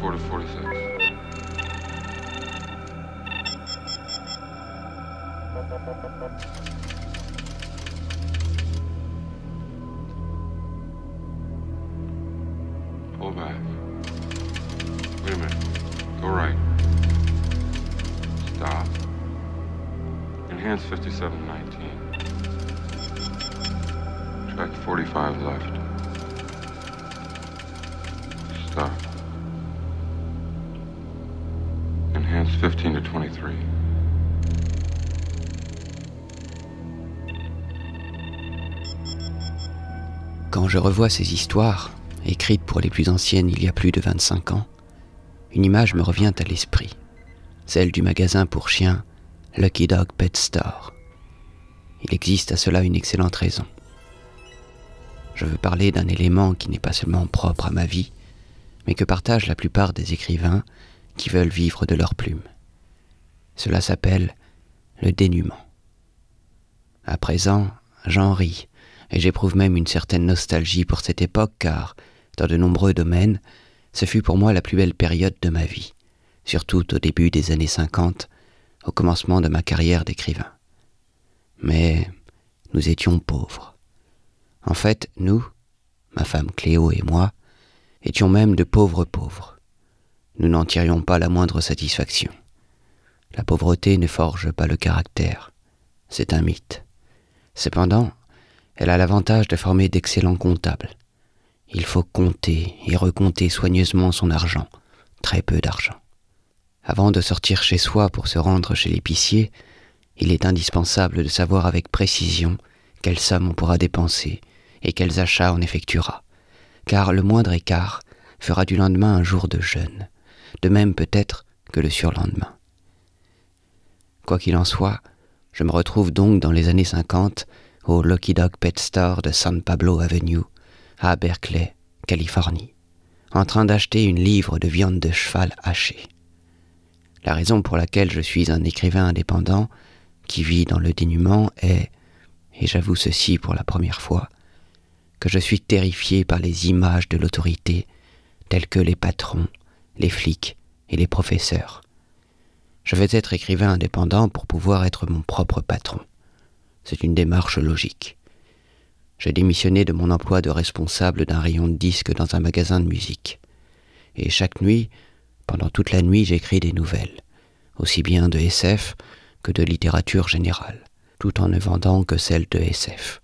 44 to 46. Pull back. Wait a minute. Go right. Stop. Enhance 5719. Track 45 left. 23. Quand je revois ces histoires, écrites pour les plus anciennes il y a plus de 25 ans, une image me revient à l'esprit, celle du magasin pour chiens Lucky Dog Pet Store. Il existe à cela une excellente raison. Je veux parler d'un élément qui n'est pas seulement propre à ma vie, mais que partagent la plupart des écrivains qui veulent vivre de leur plume. Cela s'appelle le dénuement. À présent, j'en ris, et j'éprouve même une certaine nostalgie pour cette époque car, dans de nombreux domaines, ce fut pour moi la plus belle période de ma vie, surtout au début des années 50, au commencement de ma carrière d'écrivain. Mais nous étions pauvres. En fait, nous, ma femme Cléo et moi, étions même de pauvres pauvres. Nous n'en tirions pas la moindre satisfaction. La pauvreté ne forge pas le caractère, c'est un mythe. Cependant, elle a l'avantage de former d'excellents comptables. Il faut compter et recompter soigneusement son argent, très peu d'argent. Avant de sortir chez soi pour se rendre chez l'épicier, il est indispensable de savoir avec précision quelle somme on pourra dépenser et quels achats on effectuera, car le moindre écart fera du lendemain un jour de jeûne, de même peut-être que le surlendemain. Quoi qu'il en soit, je me retrouve donc dans les années 50 au Lucky Dog Pet Store de San Pablo Avenue, à Berkeley, Californie, en train d'acheter une livre de viande de cheval hachée. La raison pour laquelle je suis un écrivain indépendant qui vit dans le dénuement est, et j'avoue ceci pour la première fois, que je suis terrifié par les images de l'autorité telles que les patrons, les flics et les professeurs. Je veux être écrivain indépendant pour pouvoir être mon propre patron. C'est une démarche logique. J'ai démissionné de mon emploi de responsable d'un rayon de disques dans un magasin de musique. Et chaque nuit, pendant toute la nuit, j'écris des nouvelles, aussi bien de SF que de littérature générale, tout en ne vendant que celles de SF.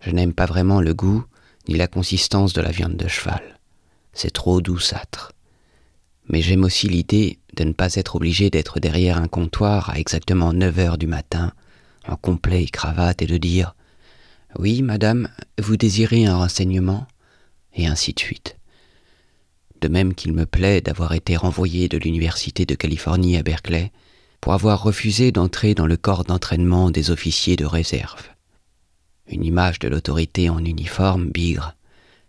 Je n'aime pas vraiment le goût ni la consistance de la viande de cheval. C'est trop douceâtre. Mais j'aime aussi l'idée de ne pas être obligé d'être derrière un comptoir à exactement 9 heures du matin en complet et cravate et de dire Oui, madame, vous désirez un renseignement? et ainsi de suite. De même qu'il me plaît d'avoir été renvoyé de l'Université de Californie à Berkeley pour avoir refusé d'entrer dans le corps d'entraînement des officiers de réserve. Une image de l'autorité en uniforme, bigre,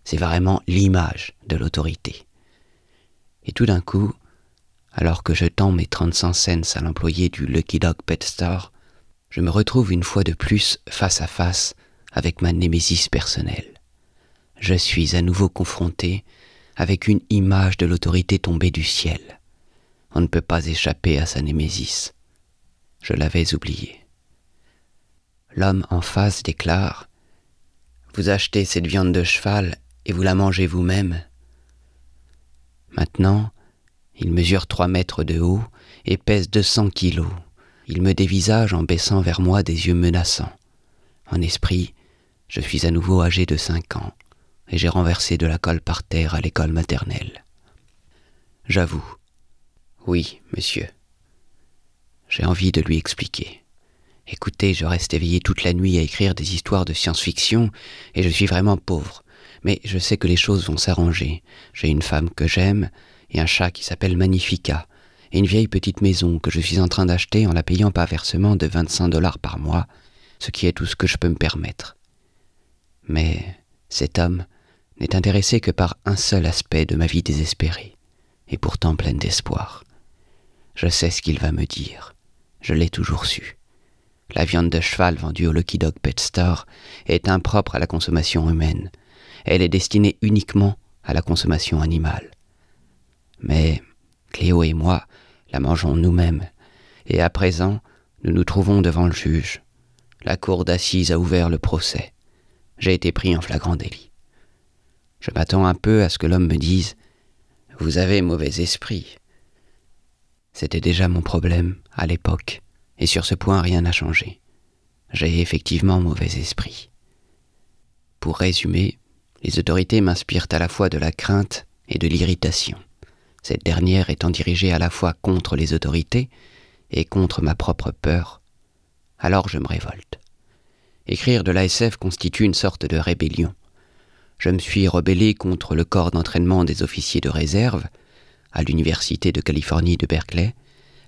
c'est vraiment l'image de l'autorité. Et tout d'un coup, alors que je tends mes 35 cents à l'employé du Lucky Dog Pet Store, je me retrouve une fois de plus face à face avec ma némésis personnelle. Je suis à nouveau confronté avec une image de l'autorité tombée du ciel. On ne peut pas échapper à sa némésis. Je l'avais oublié. L'homme en face déclare Vous achetez cette viande de cheval et vous la mangez vous-même. Maintenant, il mesure trois mètres de haut et pèse deux cents kilos. Il me dévisage en baissant vers moi des yeux menaçants. En esprit, je suis à nouveau âgé de cinq ans, et j'ai renversé de la colle par terre à l'école maternelle. J'avoue. Oui, monsieur. J'ai envie de lui expliquer. Écoutez, je reste éveillé toute la nuit à écrire des histoires de science-fiction, et je suis vraiment pauvre. Mais je sais que les choses vont s'arranger. J'ai une femme que j'aime, et un chat qui s'appelle Magnifica, et une vieille petite maison que je suis en train d'acheter en la payant par versement de 25 dollars par mois, ce qui est tout ce que je peux me permettre. Mais cet homme n'est intéressé que par un seul aspect de ma vie désespérée, et pourtant pleine d'espoir. Je sais ce qu'il va me dire. Je l'ai toujours su. La viande de cheval vendue au Lucky Dog Pet Store est impropre à la consommation humaine. Elle est destinée uniquement à la consommation animale. Mais Cléo et moi la mangeons nous-mêmes, et à présent nous nous trouvons devant le juge. La cour d'assises a ouvert le procès. J'ai été pris en flagrant délit. Je m'attends un peu à ce que l'homme me dise Vous avez mauvais esprit. C'était déjà mon problème à l'époque, et sur ce point rien n'a changé. J'ai effectivement mauvais esprit. Pour résumer, les autorités m'inspirent à la fois de la crainte et de l'irritation, cette dernière étant dirigée à la fois contre les autorités et contre ma propre peur. Alors je me révolte. Écrire de l'ASF constitue une sorte de rébellion. Je me suis rebellé contre le corps d'entraînement des officiers de réserve, à l'Université de Californie de Berkeley,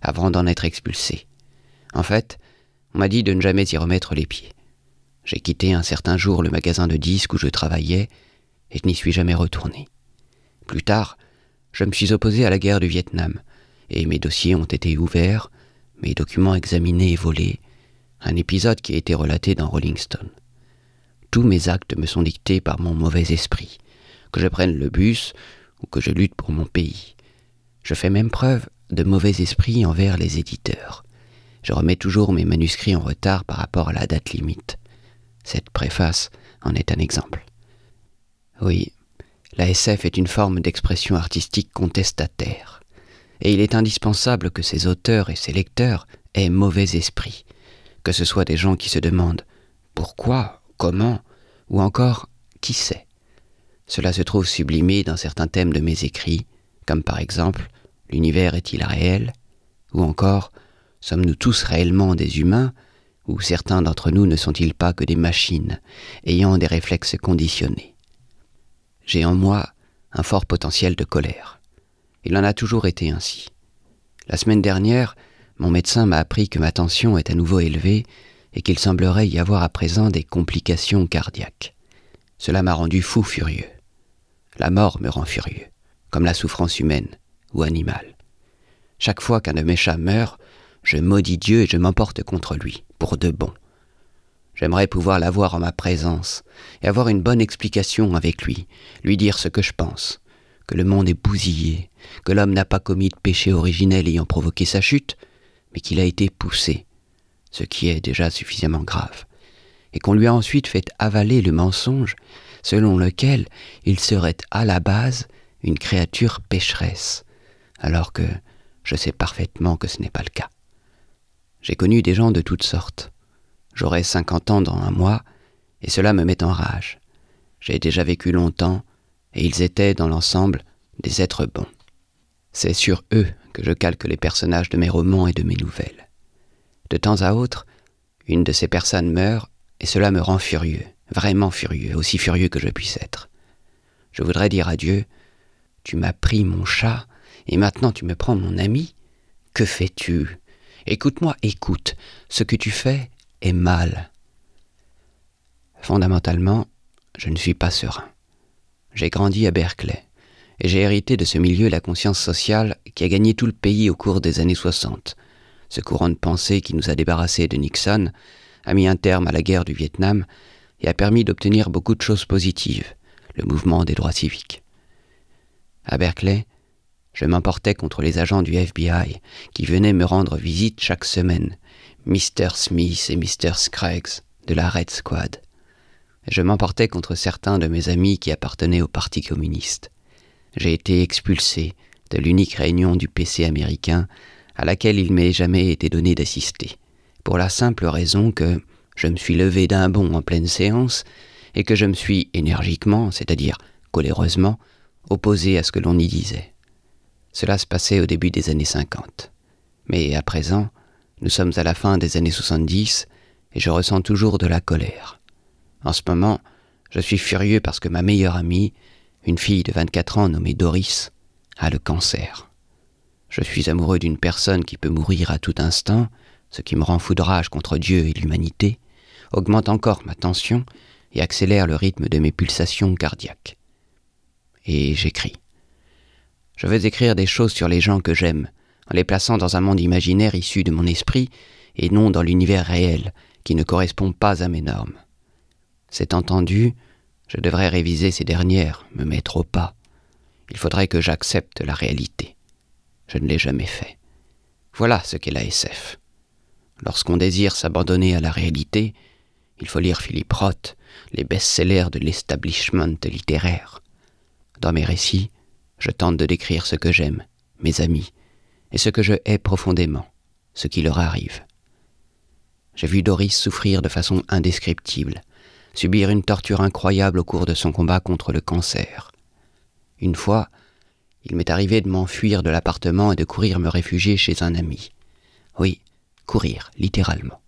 avant d'en être expulsé. En fait, on m'a dit de ne jamais y remettre les pieds. J'ai quitté un certain jour le magasin de disques où je travaillais, et je n'y suis jamais retourné. Plus tard, je me suis opposé à la guerre du Vietnam, et mes dossiers ont été ouverts, mes documents examinés et volés, un épisode qui a été relaté dans Rolling Stone. Tous mes actes me sont dictés par mon mauvais esprit, que je prenne le bus ou que je lutte pour mon pays. Je fais même preuve de mauvais esprit envers les éditeurs. Je remets toujours mes manuscrits en retard par rapport à la date limite. Cette préface en est un exemple. Oui, la SF est une forme d'expression artistique contestataire, et il est indispensable que ses auteurs et ses lecteurs aient mauvais esprit, que ce soit des gens qui se demandent pourquoi, comment, ou encore qui sait. Cela se trouve sublimé dans certains thèmes de mes écrits, comme par exemple L'univers est-il réel? Ou encore Sommes-nous tous réellement des humains? Ou certains d'entre nous ne sont-ils pas que des machines ayant des réflexes conditionnés? J'ai en moi un fort potentiel de colère. Il en a toujours été ainsi. La semaine dernière, mon médecin m'a appris que ma tension est à nouveau élevée et qu'il semblerait y avoir à présent des complications cardiaques. Cela m'a rendu fou furieux. La mort me rend furieux, comme la souffrance humaine ou animale. Chaque fois qu'un de mes chats meurt, je maudis Dieu et je m'emporte contre lui, de bon. J'aimerais pouvoir l'avoir en ma présence, et avoir une bonne explication avec lui, lui dire ce que je pense, que le monde est bousillé, que l'homme n'a pas commis de péché originel ayant provoqué sa chute, mais qu'il a été poussé, ce qui est déjà suffisamment grave, et qu'on lui a ensuite fait avaler le mensonge selon lequel il serait à la base une créature pécheresse, alors que je sais parfaitement que ce n'est pas le cas. J'ai connu des gens de toutes sortes. J'aurai cinquante ans dans un mois, et cela me met en rage. J'ai déjà vécu longtemps, et ils étaient, dans l'ensemble, des êtres bons. C'est sur eux que je calque les personnages de mes romans et de mes nouvelles. De temps à autre, une de ces personnes meurt, et cela me rend furieux, vraiment furieux, aussi furieux que je puisse être. Je voudrais dire à Dieu, Tu m'as pris mon chat, et maintenant tu me prends mon ami Que fais-tu? Écoute-moi, écoute, ce que tu fais est mal. Fondamentalement, je ne suis pas serein. J'ai grandi à Berkeley, et j'ai hérité de ce milieu la conscience sociale qui a gagné tout le pays au cours des années 60. Ce courant de pensée qui nous a débarrassés de Nixon a mis un terme à la guerre du Vietnam et a permis d'obtenir beaucoup de choses positives, le mouvement des droits civiques. À Berkeley, je m'emportais contre les agents du FBI qui venaient me rendre visite chaque semaine, Mr. Smith et Mr. Scraggs de la Red Squad. Je m'emportais contre certains de mes amis qui appartenaient au Parti communiste. J'ai été expulsé de l'unique réunion du PC américain à laquelle il m'est jamais été donné d'assister, pour la simple raison que je me suis levé d'un bond en pleine séance et que je me suis énergiquement, c'est-à-dire coléreusement, opposé à ce que l'on y disait. Cela se passait au début des années 50. Mais à présent, nous sommes à la fin des années 70 et je ressens toujours de la colère. En ce moment, je suis furieux parce que ma meilleure amie, une fille de 24 ans nommée Doris, a le cancer. Je suis amoureux d'une personne qui peut mourir à tout instant, ce qui me rend foudrage contre Dieu et l'humanité, augmente encore ma tension et accélère le rythme de mes pulsations cardiaques. Et j'écris. Je veux écrire des choses sur les gens que j'aime, en les plaçant dans un monde imaginaire issu de mon esprit et non dans l'univers réel qui ne correspond pas à mes normes. C'est entendu, je devrais réviser ces dernières, me mettre au pas. Il faudrait que j'accepte la réalité. Je ne l'ai jamais fait. Voilà ce qu'est la SF. Lorsqu'on désire s'abandonner à la réalité, il faut lire Philippe Roth, les best-sellers de l'establishment littéraire. Dans mes récits, je tente de décrire ce que j'aime, mes amis, et ce que je hais profondément, ce qui leur arrive. J'ai vu Doris souffrir de façon indescriptible, subir une torture incroyable au cours de son combat contre le cancer. Une fois, il m'est arrivé de m'enfuir de l'appartement et de courir me réfugier chez un ami. Oui, courir, littéralement.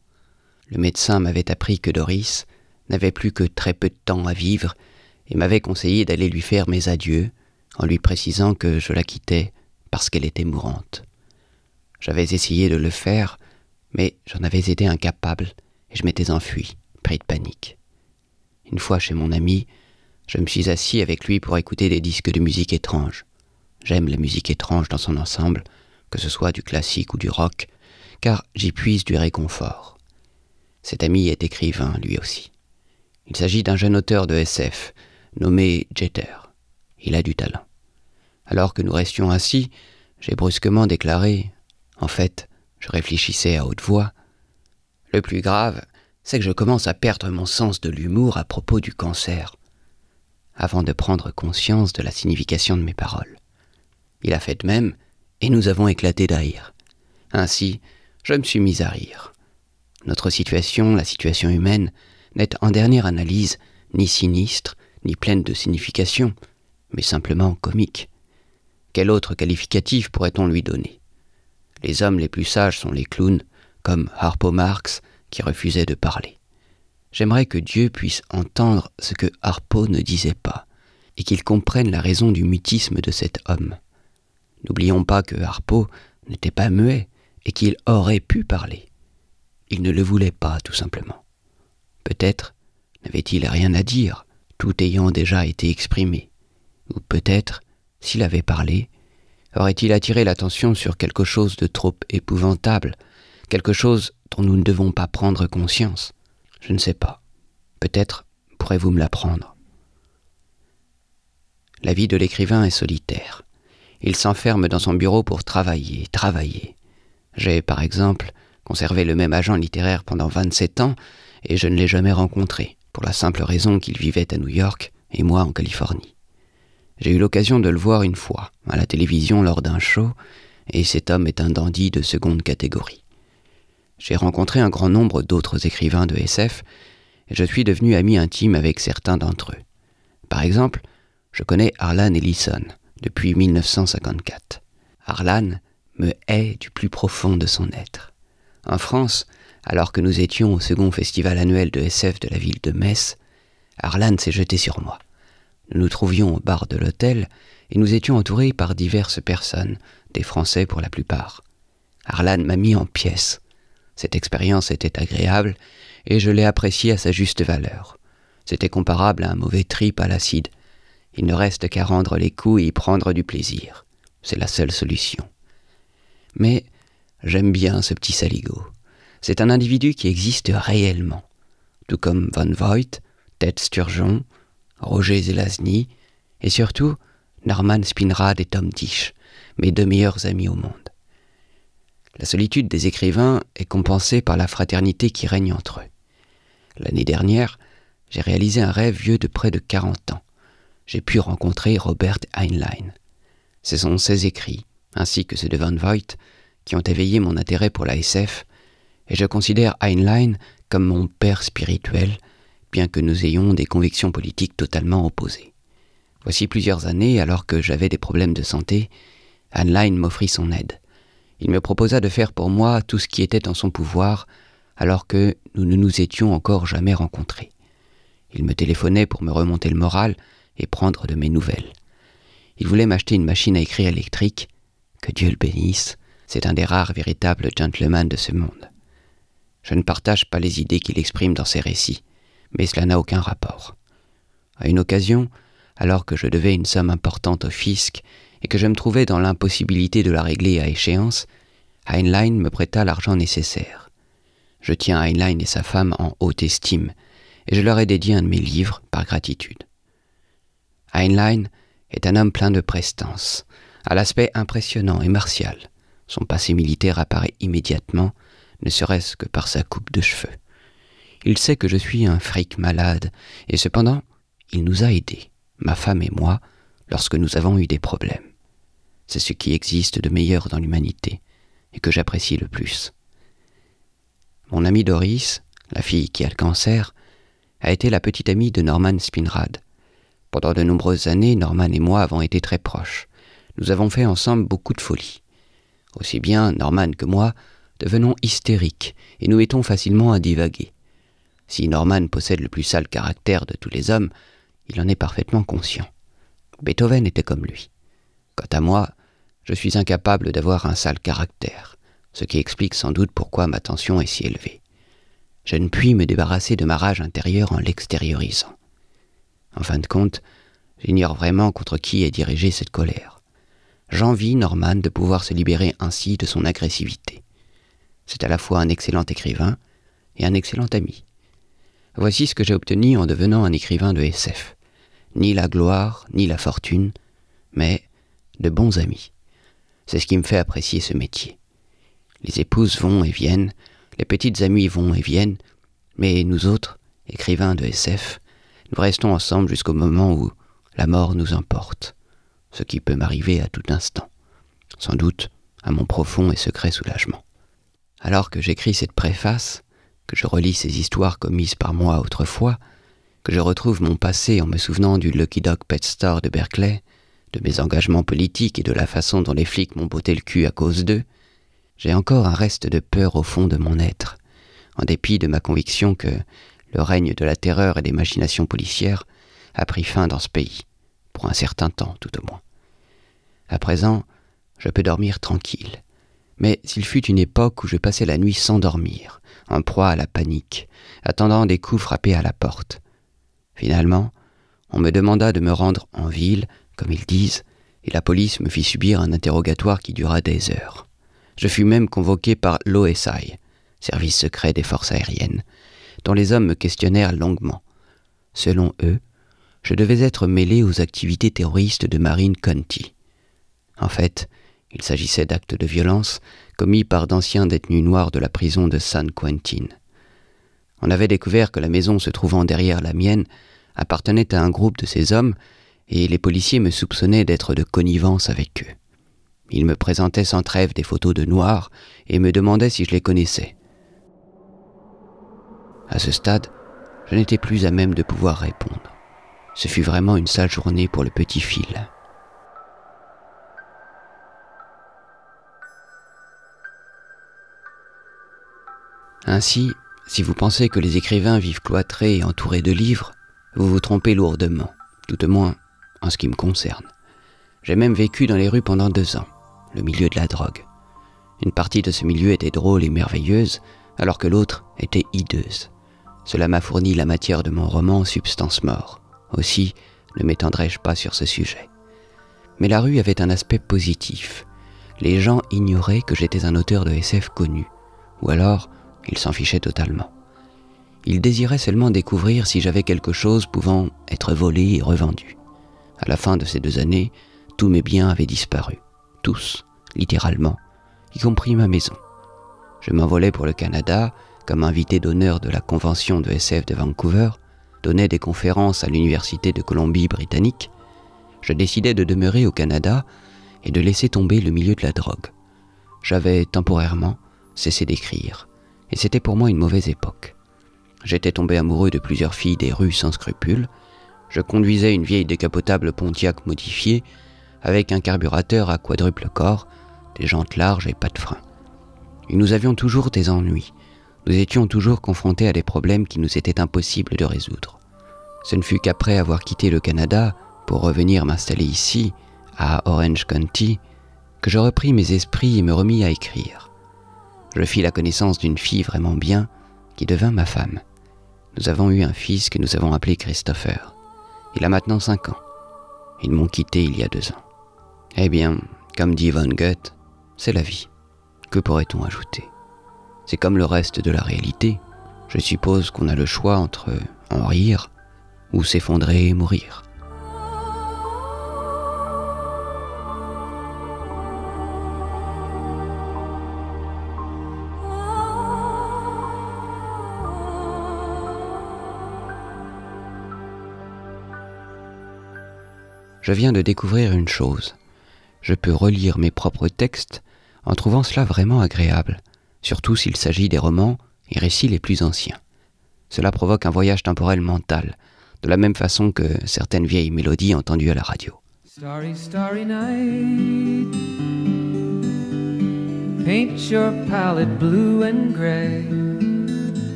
Le médecin m'avait appris que Doris n'avait plus que très peu de temps à vivre et m'avait conseillé d'aller lui faire mes adieux en lui précisant que je la quittais parce qu'elle était mourante. J'avais essayé de le faire, mais j'en avais été incapable et je m'étais enfui, pris de panique. Une fois chez mon ami, je me suis assis avec lui pour écouter des disques de musique étrange. J'aime la musique étrange dans son ensemble, que ce soit du classique ou du rock, car j'y puise du réconfort. Cet ami est écrivain, lui aussi. Il s'agit d'un jeune auteur de SF, nommé Jeter. Il a du talent. Alors que nous restions assis, j'ai brusquement déclaré En fait, je réfléchissais à haute voix. Le plus grave, c'est que je commence à perdre mon sens de l'humour à propos du cancer, avant de prendre conscience de la signification de mes paroles. Il a fait de même, et nous avons éclaté d'arire. Ainsi, je me suis mis à rire. Notre situation, la situation humaine, n'est en dernière analyse ni sinistre, ni pleine de signification, mais simplement comique. Quel autre qualificatif pourrait-on lui donner? Les hommes les plus sages sont les clowns, comme Harpo Marx, qui refusait de parler. J'aimerais que Dieu puisse entendre ce que Harpo ne disait pas, et qu'il comprenne la raison du mutisme de cet homme. N'oublions pas que Harpo n'était pas muet et qu'il aurait pu parler. Il ne le voulait pas, tout simplement. Peut-être n'avait-il rien à dire, tout ayant déjà été exprimé. Ou peut-être, s'il avait parlé, aurait-il attiré l'attention sur quelque chose de trop épouvantable, quelque chose dont nous ne devons pas prendre conscience? Je ne sais pas. Peut-être pourrez-vous me l'apprendre. La vie de l'écrivain est solitaire. Il s'enferme dans son bureau pour travailler, travailler. J'ai, par exemple, conservé le même agent littéraire pendant 27 ans et je ne l'ai jamais rencontré, pour la simple raison qu'il vivait à New York et moi en Californie. J'ai eu l'occasion de le voir une fois, à la télévision lors d'un show, et cet homme est un dandy de seconde catégorie. J'ai rencontré un grand nombre d'autres écrivains de SF, et je suis devenu ami intime avec certains d'entre eux. Par exemple, je connais Harlan Ellison, depuis 1954. Arlan me hait du plus profond de son être. En France, alors que nous étions au second festival annuel de SF de la ville de Metz, Arlan s'est jeté sur moi. Nous trouvions au bar de l'hôtel et nous étions entourés par diverses personnes, des Français pour la plupart. Arlan m'a mis en pièces. Cette expérience était agréable et je l'ai appréciée à sa juste valeur. C'était comparable à un mauvais trip à l'acide. Il ne reste qu'à rendre les coups et y prendre du plaisir. C'est la seule solution. Mais j'aime bien ce petit saligo. C'est un individu qui existe réellement, tout comme Van Voigt, Ted Sturgeon, Roger Zelazny, et surtout Norman Spinrad et Tom Tisch, mes deux meilleurs amis au monde. La solitude des écrivains est compensée par la fraternité qui règne entre eux. L'année dernière, j'ai réalisé un rêve vieux de près de 40 ans j'ai pu rencontrer Robert Heinlein. Ce sont ses écrits, ainsi que ceux de Van Voigt, qui ont éveillé mon intérêt pour la SF, et je considère Heinlein comme mon père spirituel, bien que nous ayons des convictions politiques totalement opposées. Voici plusieurs années, alors que j'avais des problèmes de santé, Heinlein m'offrit son aide. Il me proposa de faire pour moi tout ce qui était en son pouvoir, alors que nous ne nous étions encore jamais rencontrés. Il me téléphonait pour me remonter le moral, et prendre de mes nouvelles. Il voulait m'acheter une machine à écrire électrique. Que Dieu le bénisse, c'est un des rares véritables gentlemen de ce monde. Je ne partage pas les idées qu'il exprime dans ses récits, mais cela n'a aucun rapport. À une occasion, alors que je devais une somme importante au fisc et que je me trouvais dans l'impossibilité de la régler à échéance, Heinlein me prêta l'argent nécessaire. Je tiens Heinlein et sa femme en haute estime, et je leur ai dédié un de mes livres par gratitude. Heinlein est un homme plein de prestance, à l'aspect impressionnant et martial. Son passé militaire apparaît immédiatement, ne serait-ce que par sa coupe de cheveux. Il sait que je suis un fric malade, et cependant, il nous a aidés, ma femme et moi, lorsque nous avons eu des problèmes. C'est ce qui existe de meilleur dans l'humanité, et que j'apprécie le plus. Mon amie Doris, la fille qui a le cancer, a été la petite amie de Norman Spinrad. Pendant de nombreuses années, Norman et moi avons été très proches. Nous avons fait ensemble beaucoup de folies. Aussi bien Norman que moi devenons hystériques et nous mettons facilement à divaguer. Si Norman possède le plus sale caractère de tous les hommes, il en est parfaitement conscient. Beethoven était comme lui. Quant à moi, je suis incapable d'avoir un sale caractère, ce qui explique sans doute pourquoi ma tension est si élevée. Je ne puis me débarrasser de ma rage intérieure en l'extériorisant. En fin de compte, j'ignore vraiment contre qui est dirigée cette colère. J'envie Norman de pouvoir se libérer ainsi de son agressivité. C'est à la fois un excellent écrivain et un excellent ami. Voici ce que j'ai obtenu en devenant un écrivain de SF. Ni la gloire, ni la fortune, mais de bons amis. C'est ce qui me fait apprécier ce métier. Les épouses vont et viennent, les petites amies vont et viennent, mais nous autres, écrivains de SF, nous restons ensemble jusqu'au moment où la mort nous emporte, ce qui peut m'arriver à tout instant, sans doute à mon profond et secret soulagement. Alors que j'écris cette préface, que je relis ces histoires commises par moi autrefois, que je retrouve mon passé en me souvenant du Lucky Dog Pet Store de Berkeley, de mes engagements politiques et de la façon dont les flics m'ont botté le cul à cause d'eux, j'ai encore un reste de peur au fond de mon être, en dépit de ma conviction que le règne de la terreur et des machinations policières a pris fin dans ce pays, pour un certain temps tout au moins. À présent, je peux dormir tranquille. Mais s'il fut une époque où je passais la nuit sans dormir, en proie à la panique, attendant des coups frappés à la porte. Finalement, on me demanda de me rendre en ville, comme ils disent, et la police me fit subir un interrogatoire qui dura des heures. Je fus même convoqué par l'OSI, service secret des forces aériennes, dont les hommes me questionnèrent longuement. Selon eux, je devais être mêlé aux activités terroristes de Marine County. En fait, il s'agissait d'actes de violence commis par d'anciens détenus noirs de la prison de San Quentin. On avait découvert que la maison se trouvant derrière la mienne appartenait à un groupe de ces hommes, et les policiers me soupçonnaient d'être de connivence avec eux. Ils me présentaient sans trêve des photos de noirs et me demandaient si je les connaissais. À ce stade, je n'étais plus à même de pouvoir répondre. Ce fut vraiment une sale journée pour le petit fil. Ainsi, si vous pensez que les écrivains vivent cloîtrés et entourés de livres, vous vous trompez lourdement, tout au moins en ce qui me concerne. J'ai même vécu dans les rues pendant deux ans, le milieu de la drogue. Une partie de ce milieu était drôle et merveilleuse, alors que l'autre était hideuse. Cela m'a fourni la matière de mon roman Substance mort. Aussi, ne m'étendrai-je pas sur ce sujet. Mais la rue avait un aspect positif. Les gens ignoraient que j'étais un auteur de SF connu, ou alors il s'en fichait totalement. Il désirait seulement découvrir si j'avais quelque chose pouvant être volé et revendu. À la fin de ces deux années, tous mes biens avaient disparu. Tous, littéralement, y compris ma maison. Je m'envolais pour le Canada comme invité d'honneur de la Convention de SF de Vancouver, donnais des conférences à l'Université de Colombie-Britannique. Je décidais de demeurer au Canada et de laisser tomber le milieu de la drogue. J'avais temporairement cessé d'écrire et c'était pour moi une mauvaise époque. J'étais tombé amoureux de plusieurs filles des rues sans scrupules, je conduisais une vieille décapotable Pontiac modifiée, avec un carburateur à quadruple corps, des jantes larges et pas de frein. Et nous avions toujours des ennuis, nous étions toujours confrontés à des problèmes qui nous étaient impossibles de résoudre. Ce ne fut qu'après avoir quitté le Canada pour revenir m'installer ici, à Orange County, que je repris mes esprits et me remis à écrire je fis la connaissance d'une fille vraiment bien qui devint ma femme. Nous avons eu un fils que nous avons appelé Christopher. Il a maintenant cinq ans. Ils m'ont quitté il y a deux ans. Eh bien, comme dit Von Goethe, c'est la vie. Que pourrait-on ajouter? C'est comme le reste de la réalité. Je suppose qu'on a le choix entre en rire ou s'effondrer et mourir. Je viens de découvrir une chose. Je peux relire mes propres textes en trouvant cela vraiment agréable, surtout s'il s'agit des romans et récits les plus anciens. Cela provoque un voyage temporel mental, de la même façon que certaines vieilles mélodies entendues à la radio.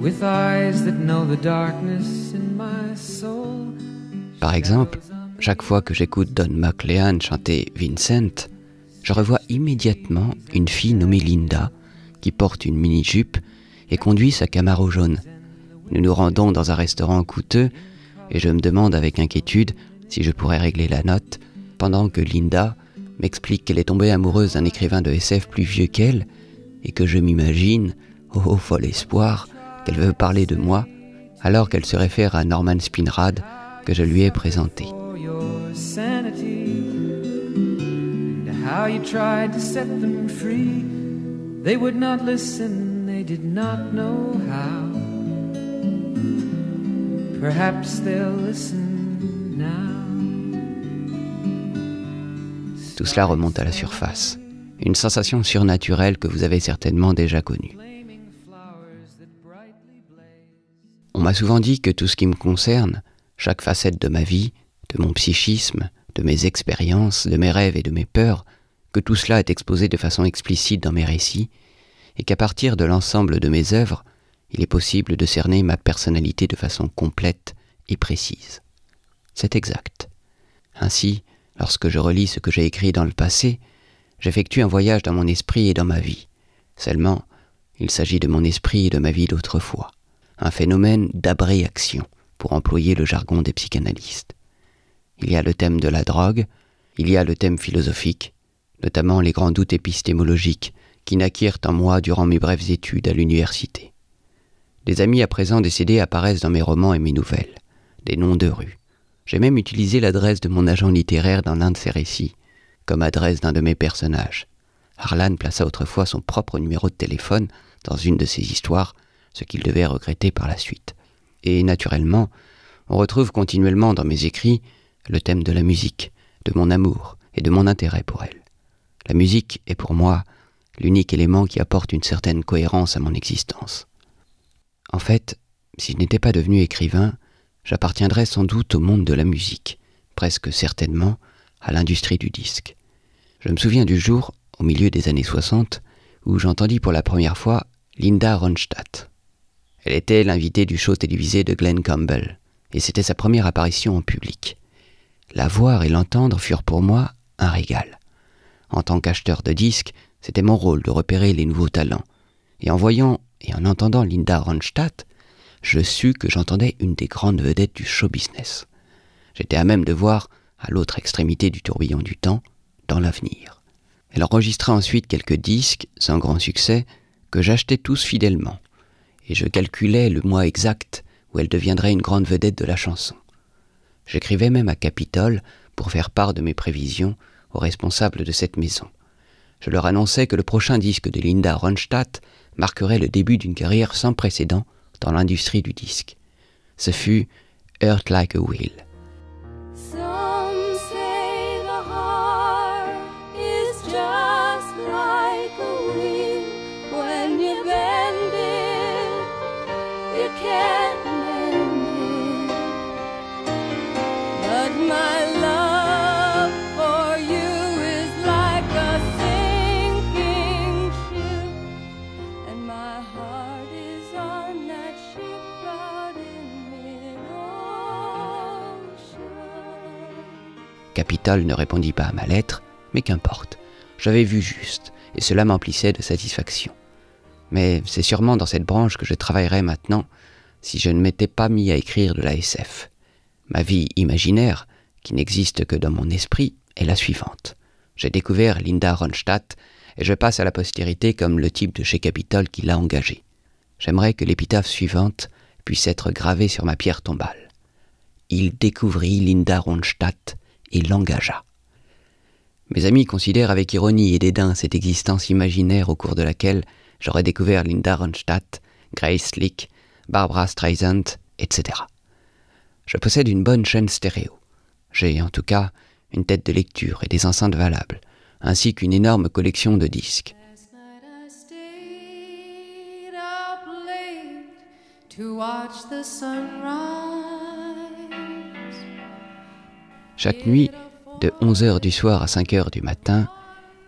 With eyes that know the darkness in my soul. Par exemple, chaque fois que j'écoute Don McLean chanter Vincent, je revois immédiatement une fille nommée Linda qui porte une mini-jupe et conduit sa Camaro jaune. Nous nous rendons dans un restaurant coûteux et je me demande avec inquiétude si je pourrais régler la note pendant que Linda m'explique qu'elle est tombée amoureuse d'un écrivain de SF plus vieux qu'elle et que je m'imagine, oh fol espoir, qu'elle veut parler de moi alors qu'elle se réfère à Norman Spinrad que je lui ai présenté. For your sanity and how you tried to set them free. They would not listen, they did not know how. Perhaps they'll listen now. Tout cela remonte à la surface. Une sensation surnaturelle que vous avez certainement déjà connue. M'a souvent dit que tout ce qui me concerne, chaque facette de ma vie, de mon psychisme, de mes expériences, de mes rêves et de mes peurs, que tout cela est exposé de façon explicite dans mes récits, et qu'à partir de l'ensemble de mes œuvres, il est possible de cerner ma personnalité de façon complète et précise. C'est exact. Ainsi, lorsque je relis ce que j'ai écrit dans le passé, j'effectue un voyage dans mon esprit et dans ma vie. Seulement, il s'agit de mon esprit et de ma vie d'autrefois. Un phénomène d'abréaction, pour employer le jargon des psychanalystes. Il y a le thème de la drogue, il y a le thème philosophique, notamment les grands doutes épistémologiques qui naquirent en moi durant mes brèves études à l'université. Des amis à présent décédés apparaissent dans mes romans et mes nouvelles, des noms de rues. J'ai même utilisé l'adresse de mon agent littéraire dans l'un de ses récits, comme adresse d'un de mes personnages. Harlan plaça autrefois son propre numéro de téléphone dans une de ses histoires, ce qu'il devait regretter par la suite. Et naturellement, on retrouve continuellement dans mes écrits le thème de la musique, de mon amour et de mon intérêt pour elle. La musique est pour moi l'unique élément qui apporte une certaine cohérence à mon existence. En fait, si je n'étais pas devenu écrivain, j'appartiendrais sans doute au monde de la musique, presque certainement à l'industrie du disque. Je me souviens du jour, au milieu des années 60, où j'entendis pour la première fois Linda Ronstadt. Elle était l'invitée du show télévisé de Glenn Campbell, et c'était sa première apparition en public. La voir et l'entendre furent pour moi un régal. En tant qu'acheteur de disques, c'était mon rôle de repérer les nouveaux talents. Et en voyant et en entendant Linda Ronstadt, je sus que j'entendais une des grandes vedettes du show business. J'étais à même de voir, à l'autre extrémité du tourbillon du temps, dans l'avenir. Elle enregistra ensuite quelques disques, sans grand succès, que j'achetais tous fidèlement, et je calculais le mois exact où elle deviendrait une grande vedette de la chanson. J'écrivais même à Capitole pour faire part de mes prévisions aux responsables de cette maison. Je leur annonçais que le prochain disque de Linda Ronstadt marquerait le début d'une carrière sans précédent dans l'industrie du disque. Ce fut Earth Like a Wheel. Ne répondit pas à ma lettre, mais qu'importe. J'avais vu juste, et cela m'emplissait de satisfaction. Mais c'est sûrement dans cette branche que je travaillerais maintenant si je ne m'étais pas mis à écrire de la SF. Ma vie imaginaire, qui n'existe que dans mon esprit, est la suivante. J'ai découvert Linda Ronstadt et je passe à la postérité comme le type de chez Capitol qui l'a engagée. J'aimerais que l'épitaphe suivante puisse être gravée sur ma pierre tombale. Il découvrit Linda Ronstadt et l'engagea. Mes amis considèrent avec ironie et dédain cette existence imaginaire au cours de laquelle j'aurais découvert Linda Ronstadt, Grace Slick, Barbara Streisand, etc. Je possède une bonne chaîne stéréo. J'ai en tout cas une tête de lecture et des enceintes valables, ainsi qu'une énorme collection de disques. Chaque nuit, de 11h du soir à 5h du matin,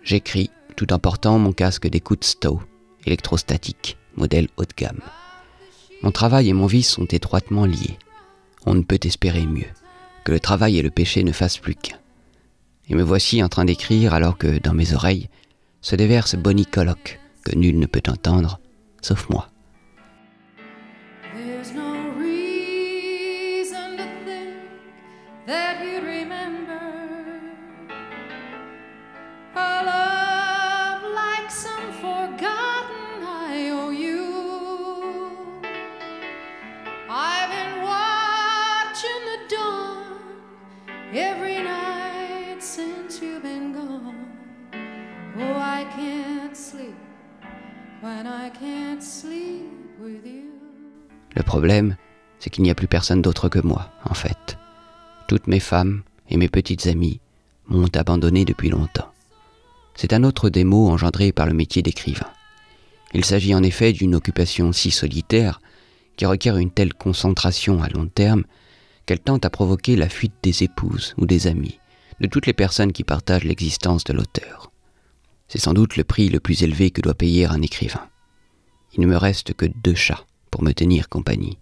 j'écris tout en portant mon casque d'écoute Stowe, électrostatique, modèle haut de gamme. Mon travail et mon vice sont étroitement liés. On ne peut espérer mieux que le travail et le péché ne fassent plus qu'un. Et me voici en train d'écrire alors que dans mes oreilles se déverse Bonnie Colloque que nul ne peut entendre, sauf moi. Le problème, c'est qu'il n'y a plus personne d'autre que moi, en fait. Toutes mes femmes et mes petites amies m'ont abandonné depuis longtemps. C'est un autre des maux engendrés par le métier d'écrivain. Il s'agit en effet d'une occupation si solitaire qui requiert une telle concentration à long terme qu'elle tente à provoquer la fuite des épouses ou des amis, de toutes les personnes qui partagent l'existence de l'auteur. C'est sans doute le prix le plus élevé que doit payer un écrivain. Il ne me reste que deux chats pour me tenir compagnie.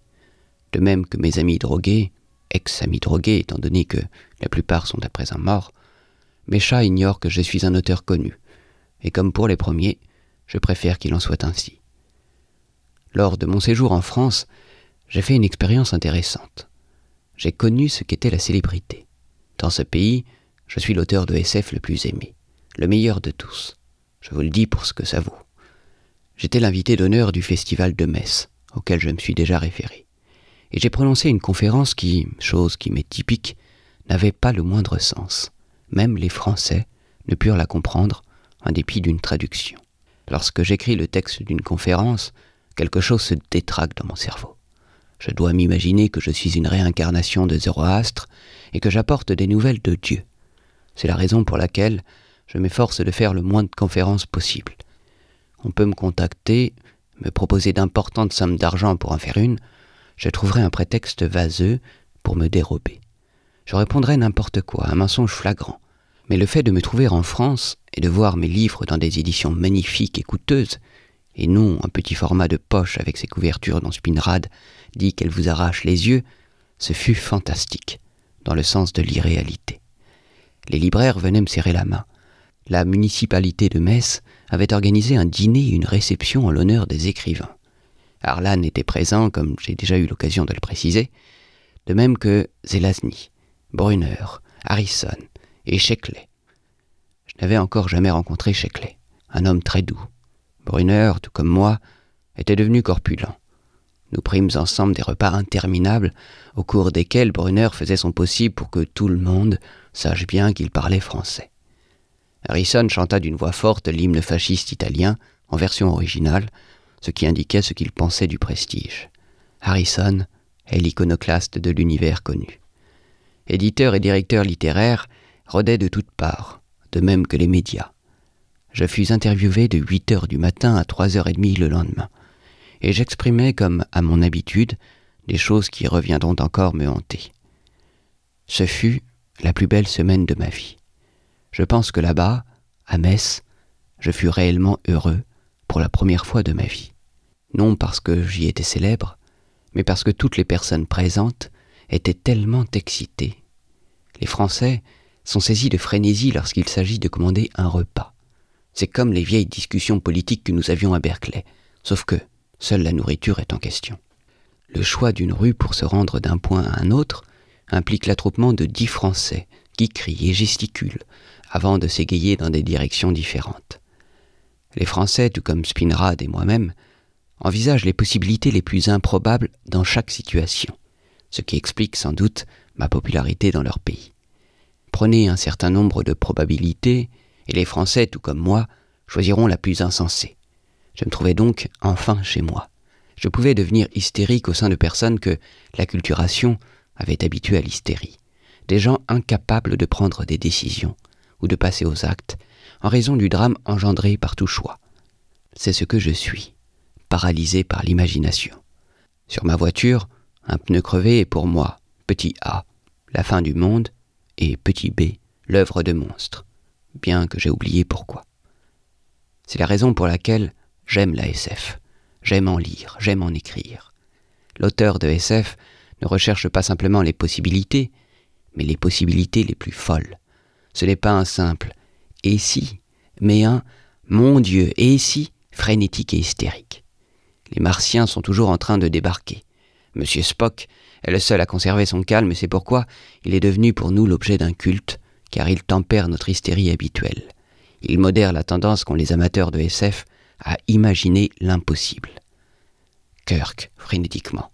De même que mes amis drogués, ex-amis drogués étant donné que la plupart sont à présent morts, mes chats ignorent que je suis un auteur connu, et comme pour les premiers, je préfère qu'il en soit ainsi. Lors de mon séjour en France, j'ai fait une expérience intéressante. J'ai connu ce qu'était la célébrité. Dans ce pays, je suis l'auteur de SF le plus aimé, le meilleur de tous. Je vous le dis pour ce que ça vaut. J'étais l'invité d'honneur du festival de Metz, auquel je me suis déjà référé. Et j'ai prononcé une conférence qui, chose qui m'est typique, n'avait pas le moindre sens. Même les Français ne purent la comprendre en dépit d'une traduction. Lorsque j'écris le texte d'une conférence, quelque chose se détraque dans mon cerveau. Je dois m'imaginer que je suis une réincarnation de Zoroastre et que j'apporte des nouvelles de Dieu. C'est la raison pour laquelle je m'efforce de faire le moins de conférences possible. On peut me contacter, me proposer d'importantes sommes d'argent pour en faire une, je trouverai un prétexte vaseux pour me dérober. Je répondrai n'importe quoi, un mensonge flagrant. Mais le fait de me trouver en France et de voir mes livres dans des éditions magnifiques et coûteuses, et non un petit format de poche avec ses couvertures dont Spinrad dit qu'elle vous arrache les yeux, ce fut fantastique, dans le sens de l'irréalité. Les libraires venaient me serrer la main. La municipalité de Metz avait organisé un dîner et une réception en l'honneur des écrivains. Arlan était présent, comme j'ai déjà eu l'occasion de le préciser, de même que Zelazny, Brunner, Harrison et Sheckley. Je n'avais encore jamais rencontré Sheckley, un homme très doux. Brunner, tout comme moi, était devenu corpulent. Nous prîmes ensemble des repas interminables, au cours desquels Brunner faisait son possible pour que tout le monde sache bien qu'il parlait français. Harrison chanta d'une voix forte l'hymne fasciste italien, en version originale, ce qui indiquait ce qu'il pensait du prestige. Harrison est l'iconoclaste de l'univers connu. Éditeur et directeur littéraire rôdaient de toutes parts, de même que les médias. Je fus interviewé de 8 heures du matin à 3 heures et demie le lendemain, et j'exprimais, comme à mon habitude, des choses qui reviendront encore me hanter. Ce fut la plus belle semaine de ma vie. Je pense que là-bas, à Metz, je fus réellement heureux pour la première fois de ma vie. Non parce que j'y étais célèbre, mais parce que toutes les personnes présentes étaient tellement excitées. Les Français sont saisis de frénésie lorsqu'il s'agit de commander un repas. C'est comme les vieilles discussions politiques que nous avions à Berkeley, sauf que seule la nourriture est en question. Le choix d'une rue pour se rendre d'un point à un autre implique l'attroupement de dix Français qui crient et gesticulent avant de s'égayer dans des directions différentes. Les Français, tout comme Spinrad et moi-même, envisagent les possibilités les plus improbables dans chaque situation, ce qui explique sans doute ma popularité dans leur pays. Prenez un certain nombre de probabilités, et les Français, tout comme moi, choisiront la plus insensée. Je me trouvais donc enfin chez moi. Je pouvais devenir hystérique au sein de personnes que l'acculturation avaient habitué à l'hystérie, des gens incapables de prendre des décisions ou de passer aux actes en raison du drame engendré par tout choix. C'est ce que je suis, paralysé par l'imagination. Sur ma voiture, un pneu crevé est pour moi, petit A, la fin du monde, et petit B, l'œuvre de monstre, bien que j'ai oublié pourquoi. C'est la raison pour laquelle j'aime la SF. J'aime en lire, j'aime en écrire. L'auteur de SF ne recherche pas simplement les possibilités, mais les possibilités les plus folles. Ce n'est pas un simple et si, mais un mon Dieu et si frénétique et hystérique. Les Martiens sont toujours en train de débarquer. Monsieur Spock est le seul à conserver son calme et c'est pourquoi il est devenu pour nous l'objet d'un culte, car il tempère notre hystérie habituelle. Il modère la tendance qu'ont les amateurs de SF à imaginer l'impossible. Kirk, frénétiquement.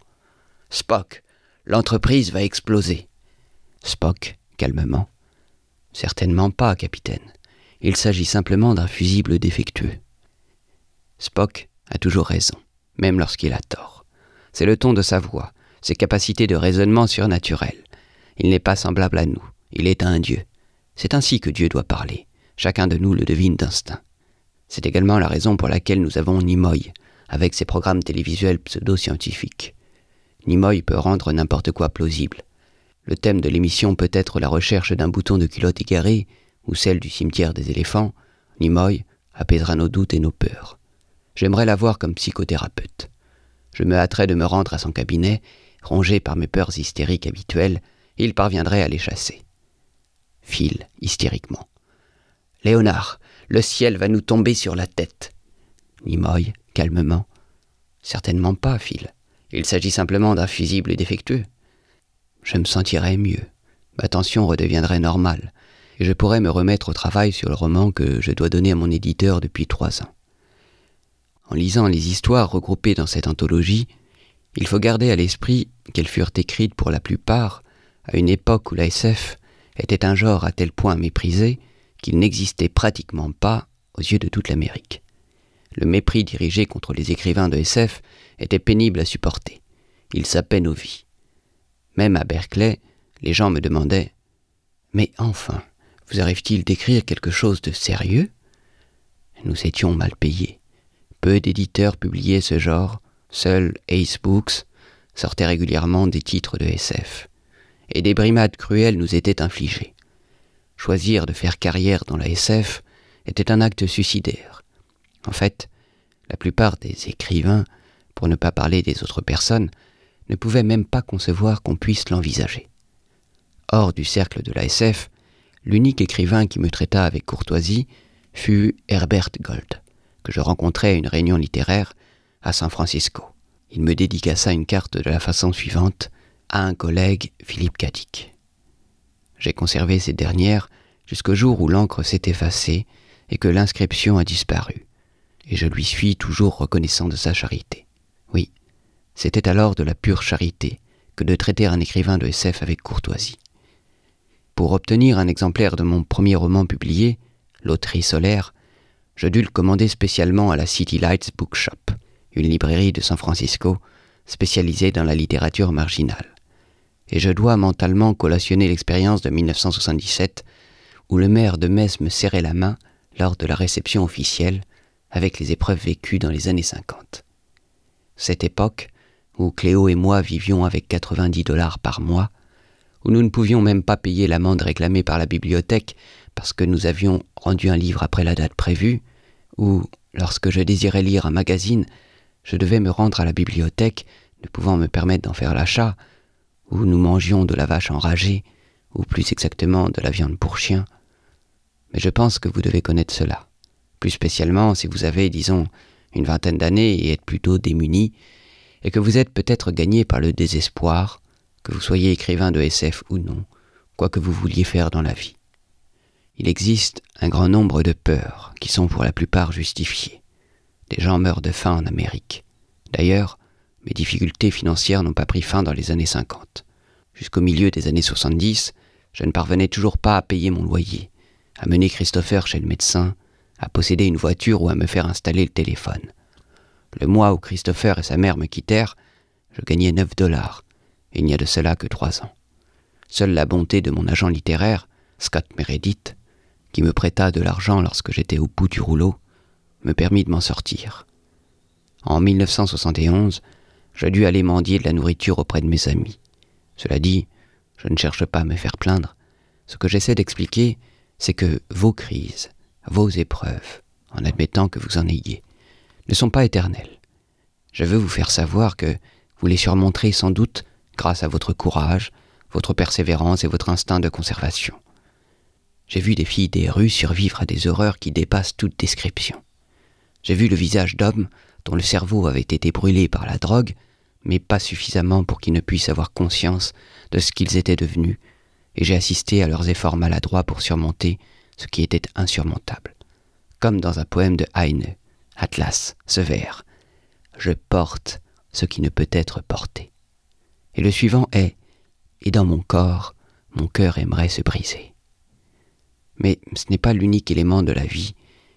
Spock, l'entreprise va exploser. Spock, calmement. Certainement pas, capitaine. Il s'agit simplement d'un fusible défectueux. Spock a toujours raison, même lorsqu'il a tort. C'est le ton de sa voix, ses capacités de raisonnement surnaturelles. Il n'est pas semblable à nous, il est un dieu. C'est ainsi que Dieu doit parler. Chacun de nous le devine d'instinct. C'est également la raison pour laquelle nous avons Nimoy, avec ses programmes télévisuels pseudo-scientifiques. Nimoy peut rendre n'importe quoi plausible. Le thème de l'émission peut être la recherche d'un bouton de culotte égaré ou celle du cimetière des éléphants. Nimoy apaisera nos doutes et nos peurs. J'aimerais la voir comme psychothérapeute. Je me hâterais de me rendre à son cabinet, rongé par mes peurs hystériques habituelles, et il parviendrait à les chasser. Phil, hystériquement. Léonard, le ciel va nous tomber sur la tête. Nimoy, calmement. Certainement pas, Phil. Il s'agit simplement d'un fusible défectueux. Je me sentirais mieux. Ma tension redeviendrait normale, et je pourrais me remettre au travail sur le roman que je dois donner à mon éditeur depuis trois ans. En lisant les histoires regroupées dans cette anthologie, il faut garder à l'esprit qu'elles furent écrites pour la plupart à une époque où la SF était un genre à tel point méprisé qu'il n'existait pratiquement pas aux yeux de toute l'Amérique. Le mépris dirigé contre les écrivains de SF était pénible à supporter. Il sapait nos vies. Même à Berkeley, les gens me demandaient Mais enfin, vous arrive-t-il d'écrire quelque chose de sérieux? Nous étions mal payés. Peu d'éditeurs publiaient ce genre, seul Ace Books sortait régulièrement des titres de SF. Et des brimades cruelles nous étaient infligées. Choisir de faire carrière dans la SF était un acte suicidaire. En fait, la plupart des écrivains, pour ne pas parler des autres personnes, ne pouvaient même pas concevoir qu'on puisse l'envisager. Hors du cercle de la SF, l'unique écrivain qui me traita avec courtoisie fut Herbert Gold que je rencontrai à une réunion littéraire à San Francisco. Il me dédicaça une carte de la façon suivante à un collègue, Philippe Cadic. J'ai conservé cette dernière jusqu'au jour où l'encre s'est effacée et que l'inscription a disparu, et je lui suis toujours reconnaissant de sa charité. Oui, c'était alors de la pure charité que de traiter un écrivain de SF avec courtoisie. Pour obtenir un exemplaire de mon premier roman publié, Loterie solaire, je dus le commander spécialement à la City Lights Bookshop, une librairie de San Francisco spécialisée dans la littérature marginale. Et je dois mentalement collationner l'expérience de 1977 où le maire de Metz me serrait la main lors de la réception officielle avec les épreuves vécues dans les années 50. Cette époque, où Cléo et moi vivions avec 90 dollars par mois, où nous ne pouvions même pas payer l'amende réclamée par la bibliothèque parce que nous avions rendu un livre après la date prévue, ou lorsque je désirais lire un magazine, je devais me rendre à la bibliothèque, ne pouvant me permettre d'en faire l'achat, où nous mangions de la vache enragée, ou plus exactement de la viande pour chien. Mais je pense que vous devez connaître cela, plus spécialement si vous avez, disons, une vingtaine d'années et êtes plutôt démuni, et que vous êtes peut-être gagné par le désespoir, que vous soyez écrivain de SF ou non, quoi que vous vouliez faire dans la vie. Il existe un grand nombre de peurs qui sont pour la plupart justifiées. Des gens meurent de faim en Amérique. D'ailleurs, mes difficultés financières n'ont pas pris fin dans les années 50. Jusqu'au milieu des années 70, je ne parvenais toujours pas à payer mon loyer, à mener Christopher chez le médecin, à posséder une voiture ou à me faire installer le téléphone. Le mois où Christopher et sa mère me quittèrent, je gagnais 9 dollars, il n'y a de cela que trois ans. Seule la bonté de mon agent littéraire, Scott Meredith, qui me prêta de l'argent lorsque j'étais au bout du rouleau, me permit de m'en sortir. En 1971, je dus aller mendier de la nourriture auprès de mes amis. Cela dit, je ne cherche pas à me faire plaindre. Ce que j'essaie d'expliquer, c'est que vos crises, vos épreuves, en admettant que vous en ayez, ne sont pas éternelles. Je veux vous faire savoir que vous les surmonterez sans doute grâce à votre courage, votre persévérance et votre instinct de conservation. J'ai vu des filles des rues survivre à des horreurs qui dépassent toute description. J'ai vu le visage d'hommes dont le cerveau avait été brûlé par la drogue, mais pas suffisamment pour qu'ils ne puissent avoir conscience de ce qu'ils étaient devenus, et j'ai assisté à leurs efforts maladroits pour surmonter ce qui était insurmontable. Comme dans un poème de Heine, Atlas, ce vers. Je porte ce qui ne peut être porté. Et le suivant est Et dans mon corps, mon cœur aimerait se briser. Mais ce n'est pas l'unique élément de la vie,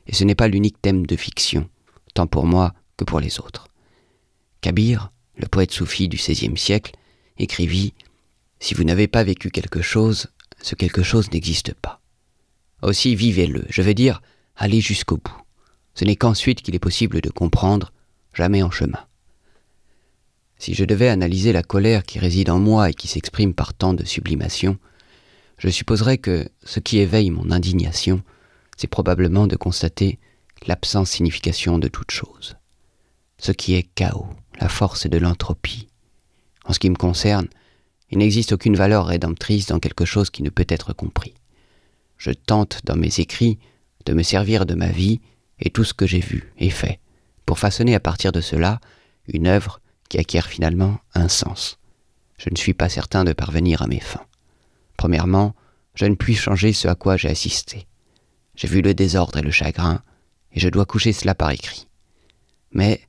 et ce n'est pas l'unique thème de fiction, tant pour moi que pour les autres. Kabir, le poète soufi du XVIe siècle, écrivit Si vous n'avez pas vécu quelque chose, ce quelque chose n'existe pas. Aussi vivez-le, je veux dire, allez jusqu'au bout. Ce n'est qu'ensuite qu'il est possible de comprendre, jamais en chemin. Si je devais analyser la colère qui réside en moi et qui s'exprime par tant de sublimation, je supposerais que ce qui éveille mon indignation, c'est probablement de constater l'absence signification de toute chose. Ce qui est chaos, la force de l'entropie. En ce qui me concerne, il n'existe aucune valeur rédemptrice dans quelque chose qui ne peut être compris. Je tente dans mes écrits de me servir de ma vie et tout ce que j'ai vu et fait, pour façonner à partir de cela une œuvre qui acquiert finalement un sens. Je ne suis pas certain de parvenir à mes fins. Premièrement, je ne puis changer ce à quoi j'ai assisté. J'ai vu le désordre et le chagrin, et je dois coucher cela par écrit. Mais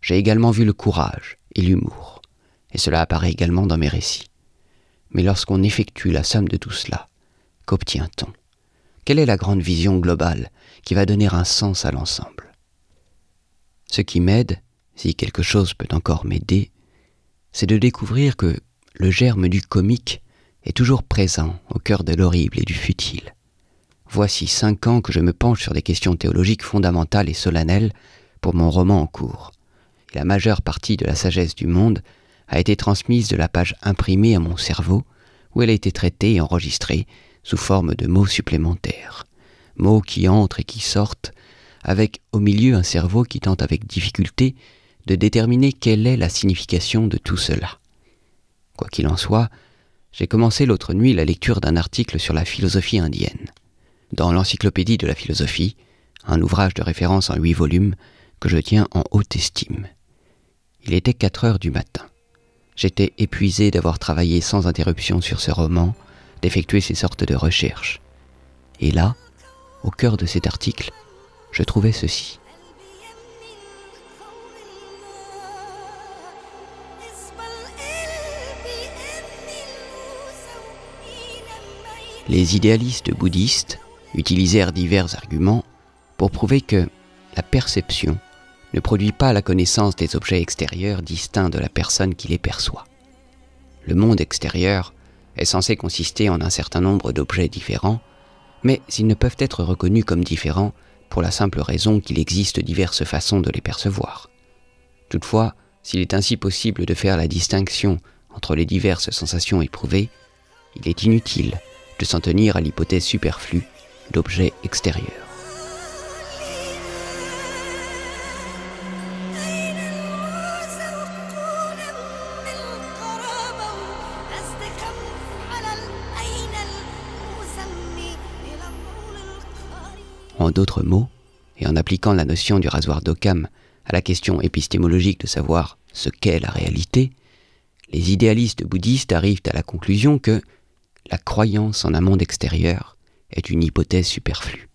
j'ai également vu le courage et l'humour, et cela apparaît également dans mes récits. Mais lorsqu'on effectue la somme de tout cela, qu'obtient-on? Quelle est la grande vision globale qui va donner un sens à l'ensemble? Ce qui m'aide, si quelque chose peut encore m'aider, c'est de découvrir que le germe du comique est toujours présent au cœur de l'horrible et du futile. Voici cinq ans que je me penche sur des questions théologiques fondamentales et solennelles pour mon roman en cours. La majeure partie de la sagesse du monde a été transmise de la page imprimée à mon cerveau, où elle a été traitée et enregistrée sous forme de mots supplémentaires. Mots qui entrent et qui sortent, avec au milieu un cerveau qui tente avec difficulté de déterminer quelle est la signification de tout cela. Quoi qu'il en soit, j'ai commencé l'autre nuit la lecture d'un article sur la philosophie indienne. Dans l'Encyclopédie de la philosophie, un ouvrage de référence en huit volumes que je tiens en haute estime. Il était quatre heures du matin. J'étais épuisé d'avoir travaillé sans interruption sur ce roman, d'effectuer ces sortes de recherches. Et là, au cœur de cet article, je trouvais ceci. Les idéalistes bouddhistes utilisèrent divers arguments pour prouver que la perception ne produit pas la connaissance des objets extérieurs distincts de la personne qui les perçoit. Le monde extérieur est censé consister en un certain nombre d'objets différents, mais ils ne peuvent être reconnus comme différents pour la simple raison qu'il existe diverses façons de les percevoir. Toutefois, s'il est ainsi possible de faire la distinction entre les diverses sensations éprouvées, il est inutile de s'en tenir à l'hypothèse superflue d'objets extérieurs. En d'autres mots, et en appliquant la notion du rasoir d'Occam à la question épistémologique de savoir ce qu'est la réalité, les idéalistes bouddhistes arrivent à la conclusion que la croyance en un monde extérieur est une hypothèse superflue,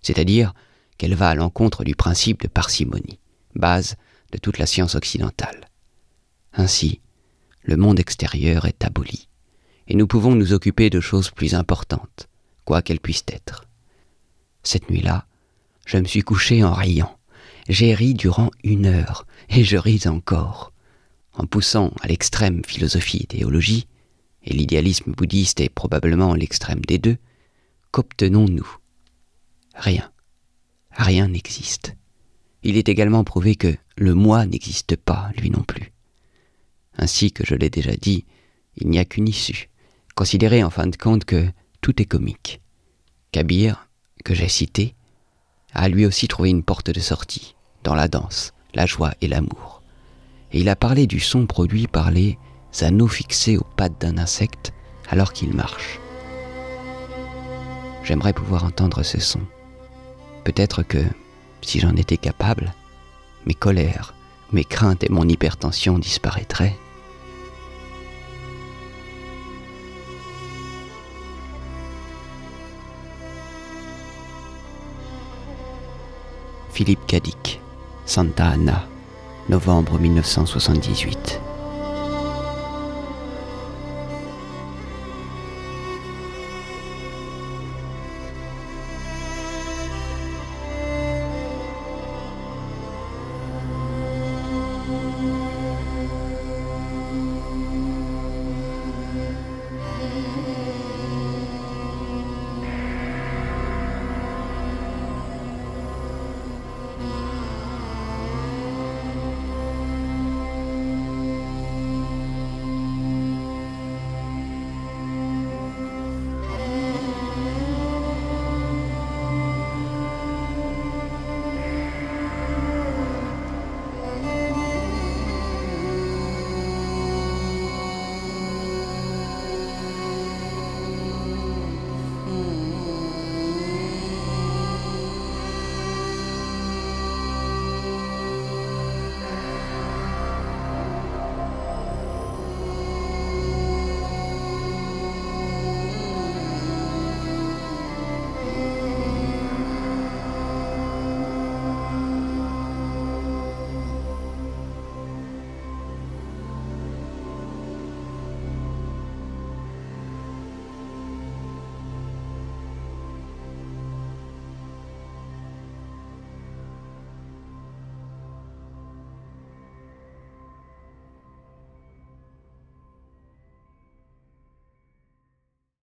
c'est-à-dire qu'elle va à l'encontre du principe de parcimonie, base de toute la science occidentale. Ainsi, le monde extérieur est aboli, et nous pouvons nous occuper de choses plus importantes, quoi qu'elles puissent être. Cette nuit-là, je me suis couché en riant. J'ai ri durant une heure, et je ris encore. en poussant à l'extrême philosophie et théologie, et l'idéalisme bouddhiste est probablement l'extrême des deux, qu'obtenons-nous? Rien. Rien n'existe. Il est également prouvé que le moi n'existe pas, lui non plus. Ainsi que je l'ai déjà dit, il n'y a qu'une issue. Considérez en fin de compte que tout est comique. Kabir, que j'ai cité, a lui aussi trouvé une porte de sortie, dans la danse, la joie et l'amour. Et il a parlé du son produit par les anneaux fixés aux pattes d'un insecte alors qu'il marche. J'aimerais pouvoir entendre ce son. Peut-être que, si j'en étais capable, mes colères, mes craintes et mon hypertension disparaîtraient. Philippe Cadic, Santa Anna, novembre 1978.